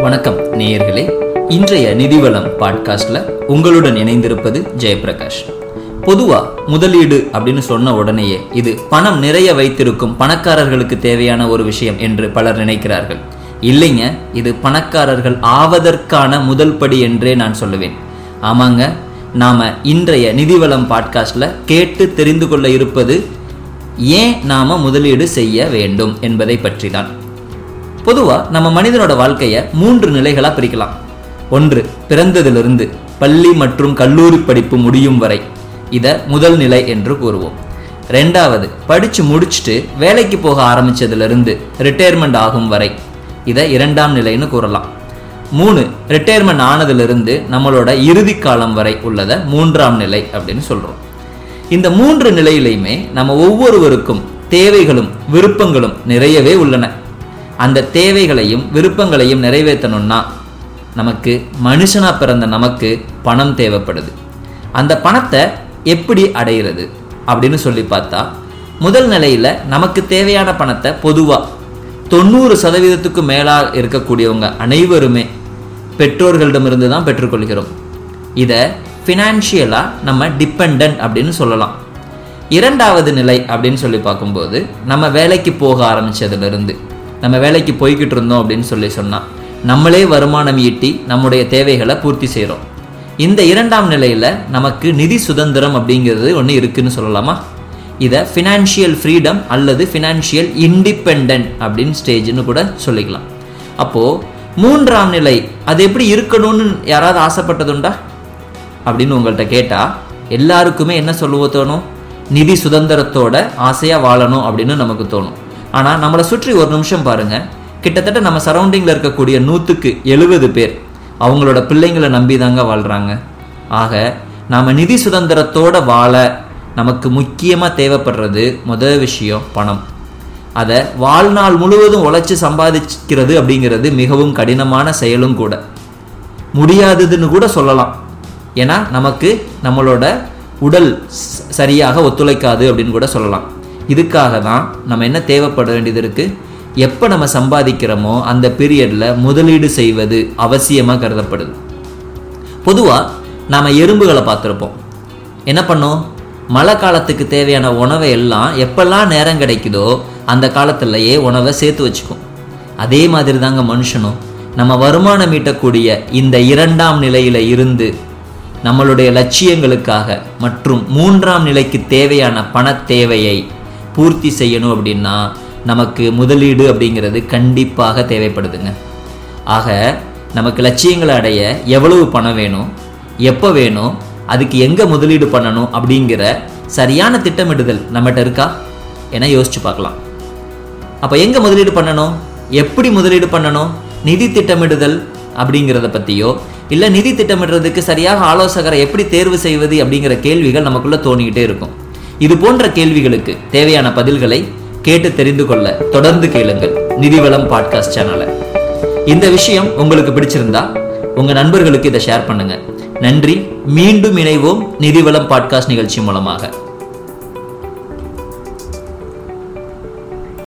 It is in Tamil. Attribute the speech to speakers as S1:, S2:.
S1: வணக்கம் நேயர்களே. இன்றைய நிதிவளம் பாட்காஸ்ட்ல உங்களுடன் இணைந்திருப்பது ஜெயபிரகாஷ். பொதுவா முதலீடு அப்படின்னு சொன்ன உடனேயே இது பணம் நிறைய வைத்திருக்கும் பணக்காரர்களுக்கு தேவையான ஒரு விஷயம் என்று பலர் நினைக்கிறார்கள். இல்லைங்க இது பணக்காரர்கள் ஆவதற்கான முதல் படி என்றே நான் சொல்லுவேன். ஆமாங்க நாம இன்றைய நிதிவளம் பாட்காஸ்ட்ல கேட்டு தெரிந்து கொள்ள இருப்பது ஏன் நாம முதலீடு செய்ய வேண்டும் என்பதை பற்றி தான் பொதுவாக நம்ம மனிதனோட வாழ்க்கையை மூன்று நிலைகளாக பிரிக்கலாம். ஒன்று பிறந்ததிலிருந்து பள்ளி மற்றும் கல்லூரி படிப்பு முடியும் வரை. இதை முதல் நிலை என்று கூறுவோம். ரெண்டாவது படித்து முடிச்சுட்டு வேலைக்கு போக ஆரம்பித்ததுலேருந்து ரிட்டையர்மெண்ட் ஆகும் வரை. இதை இரண்டாம் நிலைன்னு கூறலாம். மூணு ரிட்டையர்மெண்ட் ஆனதிலிருந்து நம்மளோட இறுதி காலம் வரை உள்ளதை மூன்றாம் நிலை அப்படின்னு சொல்கிறோம் இந்த மூன்று நிலையிலையுமே நம்ம ஒவ்வொருவருக்கும் தேவைகளும் விருப்பங்களும் நிறையவே உள்ளன. அந்த தேவைகளையும் விருப்பங்களையும் நிறைவேற்றணும்னா நமக்கு மனுஷனாக பிறந்த நமக்கு பணம் தேவைப்படுது. அந்த பணத்தை எப்படி அடையிறது அப்படின்னு சொல்லி பார்த்தா முதல் நிலையில் நமக்கு தேவையான பணத்தை பொதுவாக தொண்ணூறு சதவீதத்துக்கு மேலாக இருக்கக்கூடியவங்க அனைவருமே பெற்றோர்களிடமிருந்து தான் பெற்றுக்கொள்கிறோம். இதை ஃபினான்ஷியலாக நம்ம டிபெண்ட் அப்படின்னு சொல்லலாம். இரண்டாவது நிலை அப்படின்னு சொல்லி பார்க்கும்போது நம்ம வேலைக்கு போக ஆரம்பித்ததுலேருந்து நம்ம வேலைக்கு போய்கிட்டு இருந்தோம் அப்படின்னு சொல்லி சொன்னால் நம்மளே வருமானம் ஈட்டி நம்முடைய தேவைகளை பூர்த்தி செய்கிறோம் இந்த இரண்டாம் நிலையில் நமக்கு நிதி சுதந்திரம் அப்படிங்கிறது ஒன்று இருக்குதுன்னு சொல்லலாமா? இதை ஃபினான்ஷியல் ஃப்ரீடம் அல்லது ஃபினான்ஷியல் இண்டிபெண்ட் அப்படின்னு ஸ்டேஜ்னு கூட சொல்லிக்கலாம். அப்போது மூன்றாம் நிலை அது எப்படி இருக்கணும்னு யாராவது ஆசைப்பட்டதுண்டா? அப்படின்னு உங்கள்கிட்ட கேட்டால் எல்லாருக்குமே என்ன சொல்லுவோ தோணும்? நிதி சுதந்திரத்தோட ஆசையாக வாழணும் அப்படின்னு நமக்கு தோணும். ஆனால் நம்மளை சுற்றி ஒரு நிமிஷம் பாருங்க. கிட்டத்தட்ட நம்ம சரௌண்டிங்கில் இருக்கக்கூடிய நூற்றுக்கு எழுபது பேர் அவங்களோட பிள்ளைங்களை நம்பி தாங்க வாழ்கிறாங்க ஆக நாம் நிதி சுதந்திரத்தோட வாழ நமக்கு முக்கியமாக தேவைப்படுறது முதல் விஷயம் பணம். அதை வாழ்நாள் முழுவதும் உழைச்சி சம்பாதிக்கிறது அப்படிங்கிறது மிகவும் கடினமான செயலும் கூட. முடியாததுன்னு கூட சொல்லலாம். ஏன்னா நமக்கு நம்மளோட உடல் சரியாக ஒத்துழைக்காது அப்படின்னு கூட சொல்லலாம். இதுக்காக தான் நம்ம என்ன தேவைப்பட வேண்டியது இருக்குது எப்போ நம்ம சம்பாதிக்கிறோமோ அந்த பீரியடில் முதலீடு செய்வது அவசியமாக கருதப்படுது. பொதுவாக நாம் எறும்புகளை பார்த்துருப்போம். என்ன பண்ணோம்? மழை காலத்துக்கு தேவையான உணவை எல்லாம் எப்பெல்லாம் நேரம் கிடைக்குதோ அந்த காலத்துலேயே உணவை சேர்த்து வச்சுக்கும். அதே மாதிரி தாங்க மனுஷனும். நம்ம வருமானம் ஈட்டக்கூடிய இந்த இரண்டாம் நிலையில இருந்து நம்மளுடைய லட்சியங்களுக்காக மற்றும் மூன்றாம் நிலைக்கு தேவையான பண தேவையை பூர்த்தி செய்யணும் அப்படின்னா நமக்கு முதலீடு அப்படிங்கிறது கண்டிப்பாக தேவைப்படுதுங்க. ஆக நமக்கு லட்சியங்களை அடைய எவ்வளவு பணம் வேணும் எப்போ வேணும் அதுக்கு எங்கே முதலீடு பண்ணணும் அப்படிங்கிற சரியான திட்டமிடுதல் நம்மகிட்ட இருக்கா? என யோசிச்சு பார்க்கலாம். அப்போ எங்கே முதலீடு பண்ணணும்? எப்படி முதலீடு பண்ணணும்? நிதி திட்டமிடுதல் அப்படிங்கிறத பற்றியோ இல்லை நிதி திட்டமிடுறதுக்கு சரியாக ஆலோசகரை எப்படி தேர்வு செய்வது அப்படிங்கிற கேள்விகள் நமக்குள்ளே தோணிக்கிட்டே இருக்கும். இது போன்ற கேள்விகளுக்கு தேவையான பதில்களை கேட்டு தெரிந்து கொள்ள தொடர்ந்து கேளுங்கள் நிதிவளம் பாட்காஸ்ட் சேனலை. இந்த விஷயம் உங்களுக்கு பிடிச்சிருந்தா உங்க நண்பர்களுக்கு இதை ஷேர் பண்ணுங்க. நன்றி மீண்டும் இணைவோம் நிதிவளம் பாட்காஸ்ட் நிகழ்ச்சி மூலமாக.